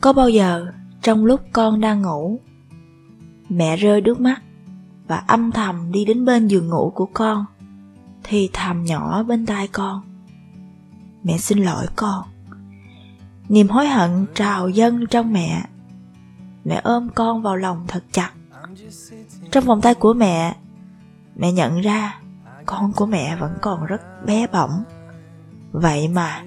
Có bao giờ trong lúc con đang ngủ, mẹ rơi nước mắt và âm thầm đi đến bên giường ngủ của con, thì thầm nhỏ bên tai con. Mẹ xin lỗi con. Niềm hối hận trào dâng trong mẹ. Mẹ ôm con vào lòng thật chặt. Trong vòng tay của mẹ, mẹ nhận ra con của mẹ vẫn còn rất bé bỏng. Vậy mà,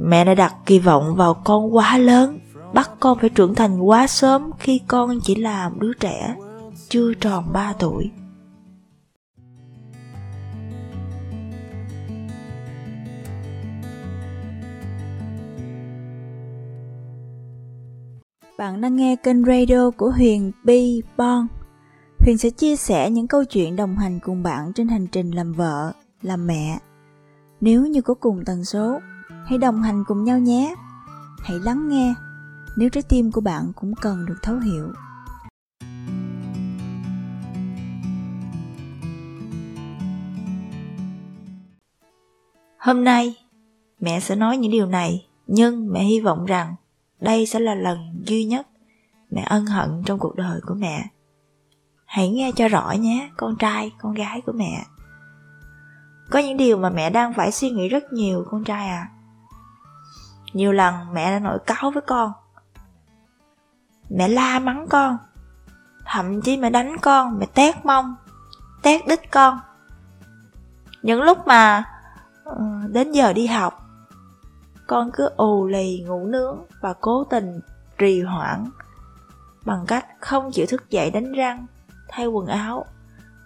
mẹ đã đặt kỳ vọng vào con quá lớn, bắt con phải trưởng thành quá sớm khi con chỉ là một đứa trẻ, chưa tròn 3 tuổi. Bạn đang nghe kênh radio của Huyền Bi Bon. Huyền sẽ chia sẻ những câu chuyện đồng hành cùng bạn trên hành trình làm vợ, làm mẹ. Nếu như có cùng tần số, hãy đồng hành cùng nhau nhé. Hãy lắng nghe, nếu trái tim của bạn cũng cần được thấu hiểu. Hôm nay, mẹ sẽ nói những điều này, nhưng mẹ hy vọng rằng đây sẽ là lần duy nhất mẹ ân hận trong cuộc đời của mẹ. Hãy nghe cho rõ nhé, con trai, con gái của mẹ. Có những điều mà mẹ đang phải suy nghĩ rất nhiều con trai à. Nhiều lần mẹ đã nổi cáu với con. Mẹ la mắng con. Thậm chí mẹ đánh con, mẹ tét mông, tét đít con. Những lúc mà ờ, đến giờ đi học con cứ ù lì ngủ nướng và cố tình trì hoãn bằng cách không chịu thức dậy đánh răng, thay quần áo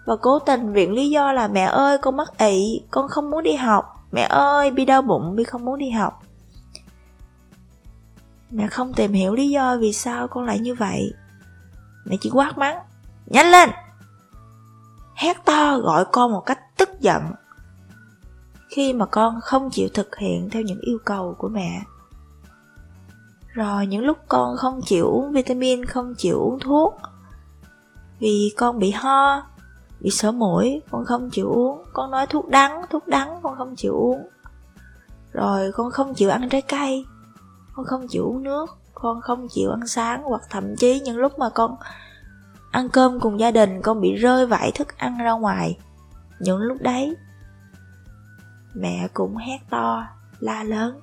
và cố tình viện lý do là mẹ ơi con mắc ị, con không muốn đi học, mẹ ơi bi đau bụng bi không muốn đi học. Mẹ không tìm hiểu lý do vì sao con lại như vậy. Mẹ chỉ quát mắng, nhanh lên! Hét to gọi con một cách tức giận khi mà con không chịu thực hiện theo những yêu cầu của mẹ rồi những lúc con không chịu uống vitamin không chịu uống thuốc vì con bị ho bị sổ mũi con không chịu uống con nói thuốc đắng thuốc đắng con không chịu uống rồi con không chịu ăn trái cây con không chịu uống nước con không chịu ăn sáng hoặc thậm chí những lúc mà con ăn cơm cùng gia đình con bị rơi vãi thức ăn ra ngoài những lúc đấy mẹ cũng hét to, la lớn.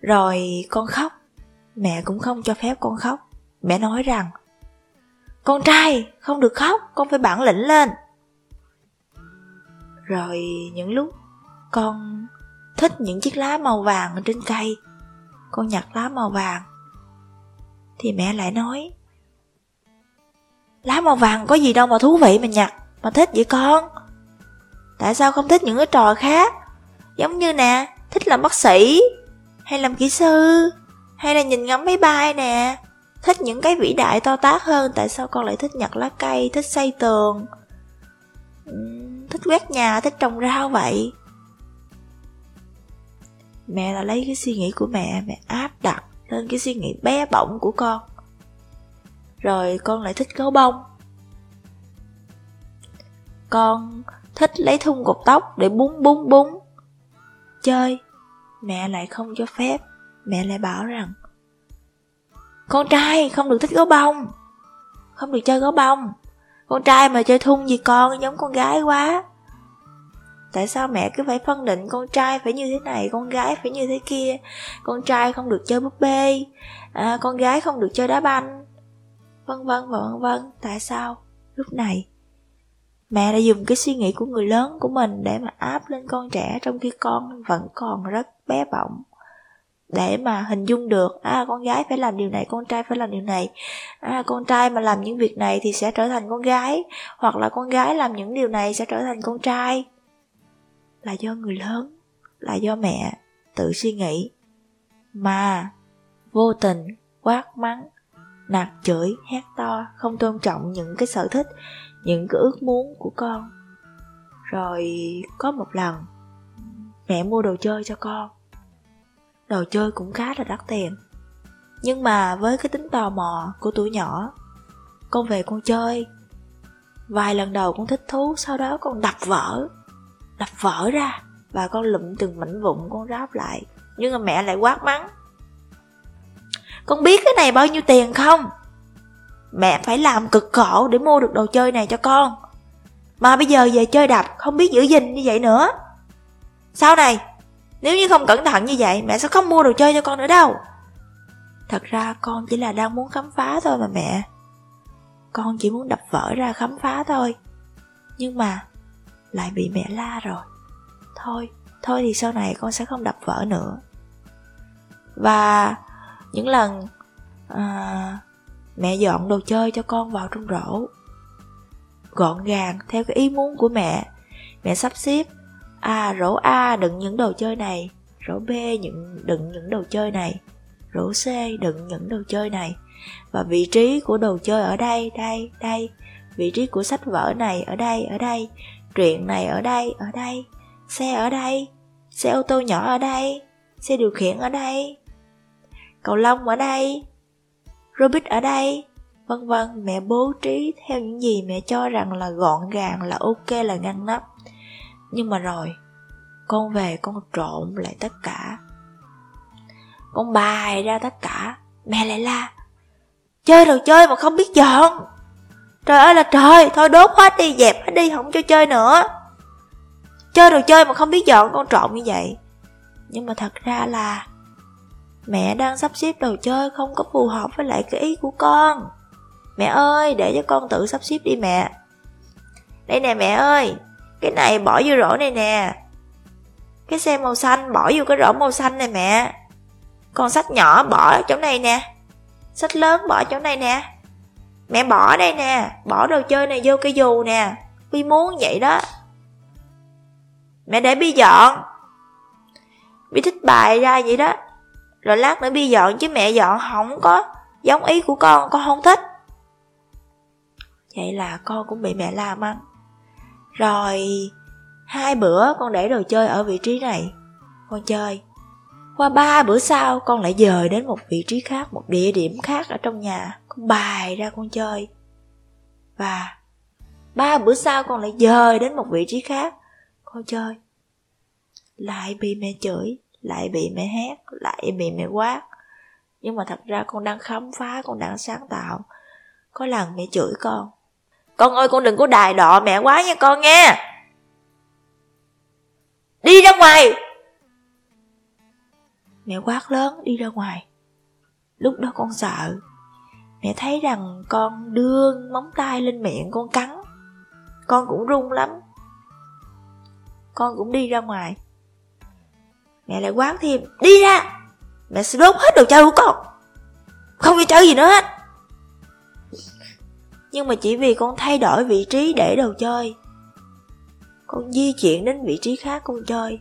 Rồi con khóc, mẹ cũng không cho phép con khóc. Mẹ nói rằng, con trai không được khóc, con phải bản lĩnh lên. Rồi những lúc con thích những chiếc lá màu vàng ở trên cây, con nhặt lá màu vàng, thì mẹ lại nói, lá màu vàng có gì đâu mà thú vị mà nhặt, mà thích vậy con. Tại sao không thích những cái trò khác? Giống như nè, thích làm bác sĩ, hay làm kỹ sư, hay là nhìn ngắm máy bay nè. Thích những cái vĩ đại to tát hơn, tại sao con lại thích nhặt lá cây, thích xây tường, thích quét nhà, thích trồng rau vậy? Mẹ là lấy cái suy nghĩ của mẹ, mẹ áp đặt lên cái suy nghĩ bé bỏng của con. Rồi con lại thích gấu bông. Con thích lấy thun cột tóc để búng búng búng. Chơi, mẹ lại không cho phép, mẹ lại bảo rằng Con trai không được thích gấu bông, không được chơi gấu bông. Con trai mà chơi thun gì con giống con gái quá. Tại sao mẹ cứ phải phân định con trai phải như thế này, con gái phải như thế kia. Con trai không được chơi búp bê, à, con gái không được chơi đá banh. Vân vân và vân vân. Tại sao? Lúc này Mẹ đã dùng cái suy nghĩ của người lớn của mình để mà áp lên con trẻ trong khi con vẫn còn rất bé bỏng. Để mà hình dung được, à con gái phải làm điều này, con trai phải làm điều này. À con trai mà làm những việc này thì sẽ trở thành con gái, hoặc là con gái làm những điều này sẽ trở thành con trai. Là do người lớn, là do mẹ tự suy nghĩ. Mà vô tình quát mắng, nạt chửi, hét to, không tôn trọng những cái sở thích, những cái ước muốn của con. Rồi có một lần mẹ mua đồ chơi cho con. Đồ chơi cũng khá là đắt tiền. Nhưng mà với cái tính tò mò của tuổi nhỏ con về con chơi. Vài lần đầu con thích thú sau đó con đập vỡ đập vỡ ra và con lụm từng mảnh vụn con ráp lại. Nhưng mà mẹ lại quát mắng. Con biết cái này bao nhiêu tiền không? Mẹ phải làm cực khổ để mua được đồ chơi này cho con. Mà bây giờ về chơi đập không biết giữ gìn như vậy nữa. Sau này, Nếu như không cẩn thận như vậy, Mẹ sẽ không mua đồ chơi cho con nữa đâu. Thật ra con chỉ là đang muốn khám phá thôi mà mẹ. Con chỉ muốn đập vỡ ra khám phá thôi. Nhưng mà lại bị mẹ la rồi. Thôi, thôi thì sau này con sẽ không đập vỡ nữa. Và những lần à, Mẹ dọn đồ chơi cho con vào trong rổ Gọn gàng theo cái ý muốn của mẹ Mẹ sắp xếp À rổ A đựng những đồ chơi này Rổ B những đựng những đồ chơi này Rổ C đựng những đồ chơi này Và vị trí của đồ chơi ở đây, đây, đây Vị trí của sách vở này ở đây, ở đây Truyện này ở đây, ở đây Xe ở đây Xe ô tô nhỏ ở đây Xe điều khiển ở đây Cầu lông ở đây robot ở đây Vân vân. Mẹ bố trí theo những gì mẹ cho rằng là gọn gàng là ok là ngăn nắp. Nhưng mà rồi Con về con trộn lại tất cả. Con bài ra tất cả. Mẹ lại la Chơi đồ chơi mà không biết dọn Trời ơi là trời, Thôi đốt hết đi, dẹp hết đi, không cho chơi nữa. Chơi đồ chơi mà không biết dọn con trộn như vậy. Nhưng mà thật ra là Mẹ đang sắp xếp đồ chơi không có phù hợp với lại cái ý của con. Mẹ ơi, để cho con tự sắp xếp đi mẹ. Đây nè mẹ ơi, Cái này bỏ vô rổ này nè. Cái xe màu xanh, bỏ vô cái rổ màu xanh này mẹ. Con sách nhỏ bỏ chỗ này nè. Sách lớn bỏ chỗ này nè. Mẹ bỏ đây nè, Bỏ đồ chơi này vô cái dù nè. Bi muốn vậy đó. Mẹ để Bi dọn. Bi thích bài ra vậy đó. Rồi lát nữa Bi dọn chứ mẹ dọn không có Giống ý của con Con không thích. Vậy là con cũng bị mẹ la mắng Rồi, Hai bữa con để đồ chơi ở vị trí này. Con chơi. Qua ba bữa sau con lại dời đến một vị trí khác, Một địa điểm khác ở trong nhà. Con bài ra con chơi. Và Ba bữa sau con lại dời đến một vị trí khác, Con chơi. Lại bị mẹ chửi, Lại bị mẹ hét, Lại bị mẹ quát. Nhưng mà thật ra con đang khám phá, Con đang sáng tạo. Có lần mẹ chửi con Con ơi, con đừng có đài đọ mẹ quá nha con nghe Đi ra ngoài. Mẹ quát lớn, đi ra ngoài. Lúc đó con sợ. Mẹ thấy rằng con đưa móng tay lên miệng con cắn. Con cũng run lắm. Con cũng đi ra ngoài. Mẹ lại quán thêm, Đi ra, Mẹ sẽ đốt hết đồ chơi của con. Không cho chơi gì nữa hết. Nhưng mà chỉ vì con thay đổi vị trí để đồ chơi, Con di chuyển đến vị trí khác con chơi,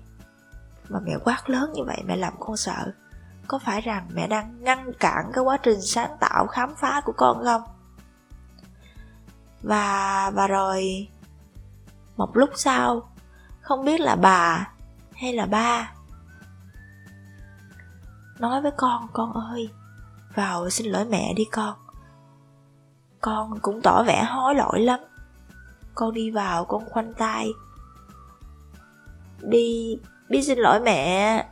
Mà mẹ quát lớn như vậy mẹ làm con sợ. Có phải rằng mẹ đang ngăn cản cái quá trình sáng tạo, khám phá của con không? Và và rồi, Một lúc sau, Không biết là bà hay là ba Nói với con con ơi, Vào xin lỗi mẹ đi con. Con cũng tỏ vẻ hối lỗi lắm. Con đi vào, con khoanh tay. Đi đi xin lỗi mẹ.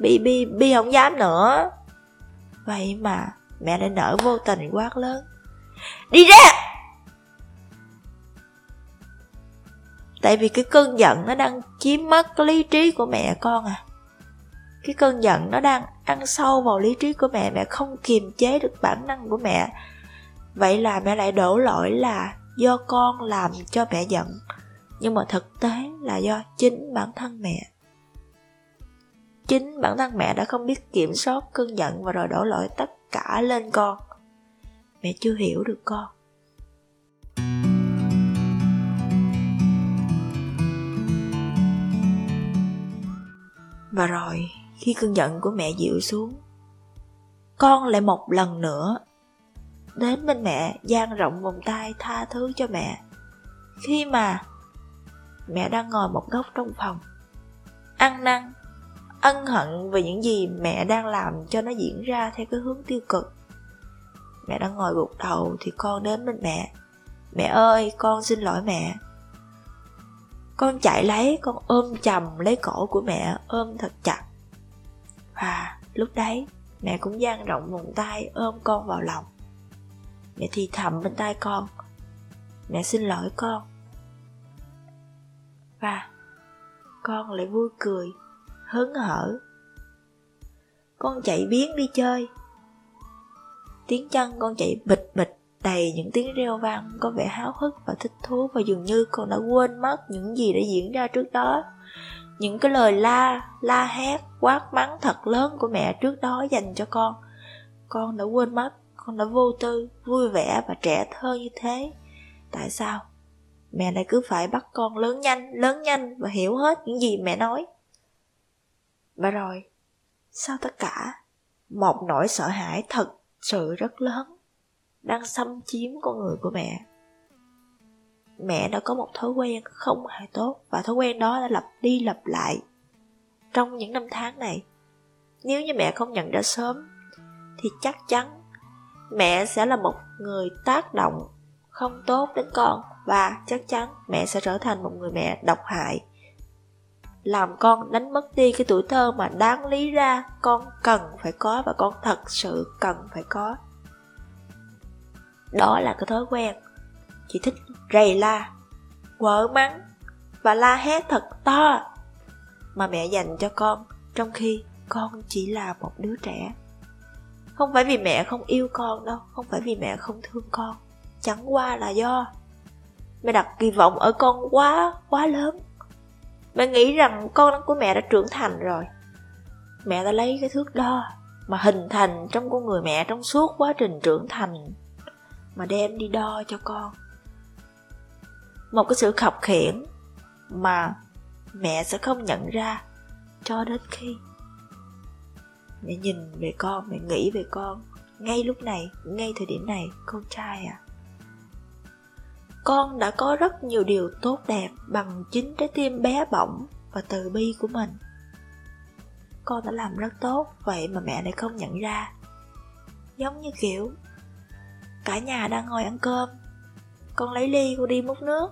Bi Bi Bi không dám nữa. Vậy mà Mẹ lại nở vô tình quát lớn. Đi ra! Tại vì cái cơn giận nó đang chiếm mất cái lý trí của mẹ con à. Cái cơn giận nó đang ăn sâu vào lý trí của mẹ Mẹ không kiềm chế được bản năng của mẹ. Vậy là mẹ lại đổ lỗi là do con làm cho mẹ giận. Nhưng mà thực tế là do chính bản thân mẹ. Chính bản thân mẹ đã không biết kiểm soát, cơn giận và rồi đổ lỗi tất cả lên con. Mẹ chưa hiểu được con. Và rồi, khi cơn giận của mẹ dịu xuống, Con lại một lần nữa Đến bên mẹ, dang rộng vòng tay tha thứ cho mẹ. Khi mà Mẹ đang ngồi một góc trong phòng, Ăn năn Ân hận về những gì mẹ đang làm cho nó diễn ra theo cái hướng tiêu cực Mẹ đang ngồi gục đầu thì con đến bên mẹ Mẹ ơi con xin lỗi mẹ Con chạy lấy con ôm chầm lấy cổ của mẹ ôm thật chặt Và lúc đấy mẹ cũng dang rộng vòng tay ôm con vào lòng. Mẹ thì thầm bên tai con. Mẹ xin lỗi con. Và con lại vui cười, hớn hở. Con chạy biến đi chơi. Tiếng chân con chạy bịch bịch đầy những tiếng reo vang có vẻ háo hức và thích thú và dường như con đã quên mất những gì đã diễn ra trước đó. Những cái lời la, la hét, quát mắng thật lớn của mẹ trước đó dành cho con. Con đã quên mất, con đã vô tư, vui vẻ và trẻ thơ như thế. Tại sao? Mẹ lại cứ phải bắt con lớn nhanh, lớn nhanh và hiểu hết những gì mẹ nói. Và rồi, sau tất cả, một nỗi sợ hãi thật sự rất lớn đang xâm chiếm con người của mẹ. Mẹ đã có một thói quen không hề tốt và thói quen đó đã lặp đi lặp lại trong những năm tháng này. Nếu như mẹ không nhận ra sớm thì chắc chắn mẹ sẽ là một người tác động không tốt đến con và chắc chắn mẹ sẽ trở thành một người mẹ độc hại làm con đánh mất đi cái tuổi thơ mà đáng lý ra con cần phải có và con thật sự cần phải có. Đó là cái thói quen. Chị thích rầy la, Quở mắng Và la hét thật to Mà mẹ dành cho con, Trong khi con chỉ là một đứa trẻ. Không phải vì mẹ không yêu con đâu, Không phải vì mẹ không thương con. Chẳng qua là do Mẹ đặt kỳ vọng ở con quá quá lớn. Mẹ nghĩ rằng con của mẹ đã trưởng thành rồi. Mẹ đã lấy cái thước đo Mà hình thành trong con người mẹ Trong suốt quá trình trưởng thành mà đem đi đo cho con. Một cái sự khập khiển mà mẹ sẽ không nhận ra cho đến khi mẹ nhìn về con, mẹ nghĩ về con ngay lúc này, ngay thời điểm này, con trai à con đã có rất nhiều điều tốt đẹp bằng chính trái tim bé bỏng và từ bi của mình. Con đã làm rất tốt, vậy mà mẹ lại không nhận ra. Giống như kiểu, Cả nhà đang ngồi ăn cơm. Con lấy ly cô đi múc nước.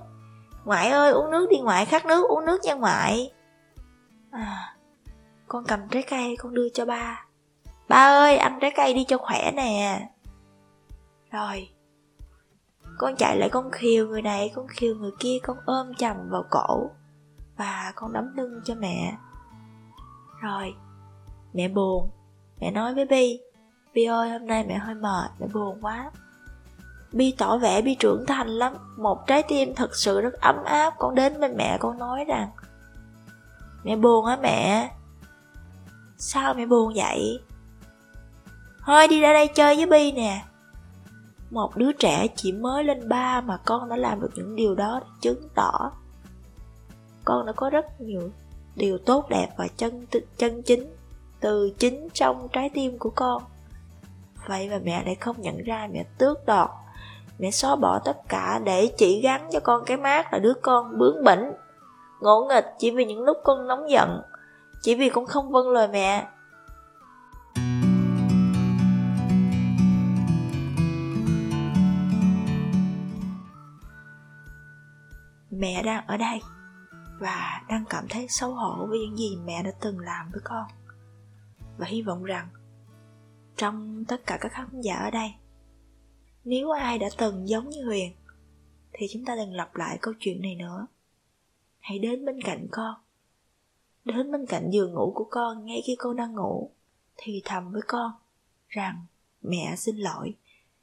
Ngoại ơi, uống nước đi ngoại, khát nước, uống nước nha ngoại. À Con cầm trái cây con đưa cho ba. Ba ơi, ăn trái cây đi cho khỏe nè. Rồi con chạy lại con khiều người này, Con khiều người kia, con ôm chầm vào cổ Và con đấm lưng cho mẹ. Rồi, Mẹ buồn. Mẹ nói với Bi Bi ơi, hôm nay mẹ hơi mệt, Mẹ buồn quá. Bi tỏ vẻ Bi trưởng thành lắm. Một trái tim thật sự rất ấm áp. Con đến bên mẹ, con nói rằng, Mẹ buồn hả mẹ? Sao mẹ buồn vậy? Thôi, đi ra đây chơi với Bi nè. Một đứa trẻ chỉ mới lên ba Mà con đã làm được những điều đó để chứng tỏ. Con đã có rất nhiều điều tốt đẹp và chân chân chính, từ chính trong trái tim của con. Vậy mà mẹ lại không nhận ra, mẹ tước đoạt. Mẹ xóa bỏ tất cả để chỉ gắn cho con cái mát là đứa con bướng bỉnh, Ngỗ nghịch chỉ vì những lúc con nóng giận, Chỉ vì con không vâng lời mẹ. Mẹ đang ở đây Và đang cảm thấy xấu hổ với những gì mẹ đã từng làm với con. Và hy vọng rằng Trong tất cả các khán giả ở đây, nếu ai đã từng giống như Huyền, Thì chúng ta đừng lặp lại câu chuyện này nữa. Hãy đến bên cạnh con. Đến bên cạnh giường ngủ của con, ngay khi con đang ngủ, Thì thầm với con Rằng mẹ xin lỗi,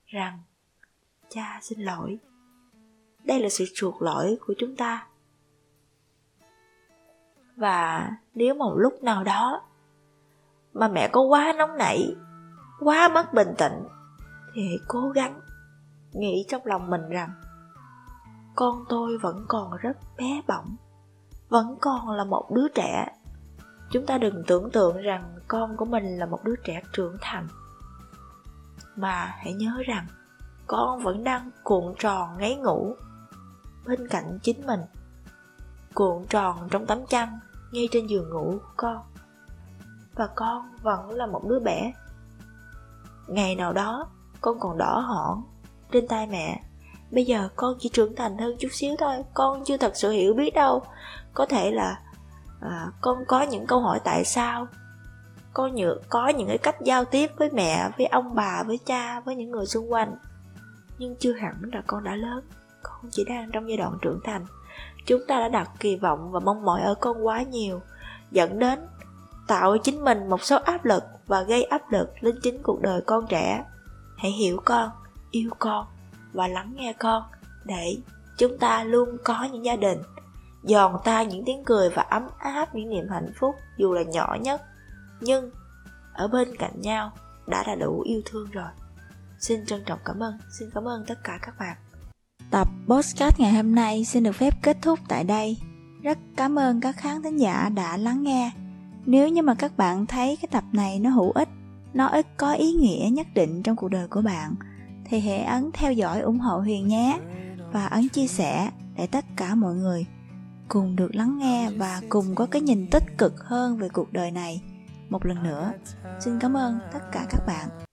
Rằng cha xin lỗi. Đây là sự chuộc lỗi của chúng ta. Và nếu một lúc nào đó Mà mẹ có quá nóng nảy, Quá mất bình tĩnh, Thì hãy cố gắng nghĩ trong lòng mình rằng con tôi vẫn còn rất bé bỏng, vẫn còn là một đứa trẻ. Chúng ta đừng tưởng tượng rằng con của mình là một đứa trẻ trưởng thành. Mà hãy nhớ rằng con vẫn đang cuộn tròn ngáy ngủ bên cạnh chính mình. Cuộn tròn trong tấm chăn ngay trên giường ngủ của con. Và con vẫn là một đứa bé. Ngày nào đó con còn đỏ hỏn trên tay mẹ. Bây giờ con chỉ trưởng thành hơn chút xíu thôi Con chưa thật sự hiểu biết đâu. Có thể là à, con có những câu hỏi tại sao. Con nhựa có những cái cách giao tiếp với mẹ với ông bà với cha với những người xung quanh. Nhưng chưa hẳn là con đã lớn con chỉ đang trong giai đoạn trưởng thành. Chúng ta đã đặt kỳ vọng và mong mỏi ở con quá nhiều, dẫn đến tạo chính mình một số áp lực và gây áp lực lên chính cuộc đời con trẻ. Hãy hiểu con, yêu con và lắng nghe con để chúng ta luôn có những gia đình. Giòn ta những tiếng cười và ấm áp những niềm hạnh phúc dù là nhỏ nhất, nhưng ở bên cạnh nhau đã là đủ yêu thương rồi. Xin trân trọng cảm ơn, xin cảm ơn tất cả các bạn tập podcast ngày hôm nay xin được phép kết thúc tại đây. Rất cảm ơn các khán thính giả đã lắng nghe. Nếu như mà các bạn thấy cái tập này nó hữu ích, nó ít có ý nghĩa nhất định trong cuộc đời của bạn, thì hãy ấn theo dõi ủng hộ huyền nhé và ấn chia sẻ để tất cả mọi người cùng được lắng nghe và cùng có cái nhìn tích cực hơn về cuộc đời này. Một lần nữa, xin cảm ơn tất cả các bạn.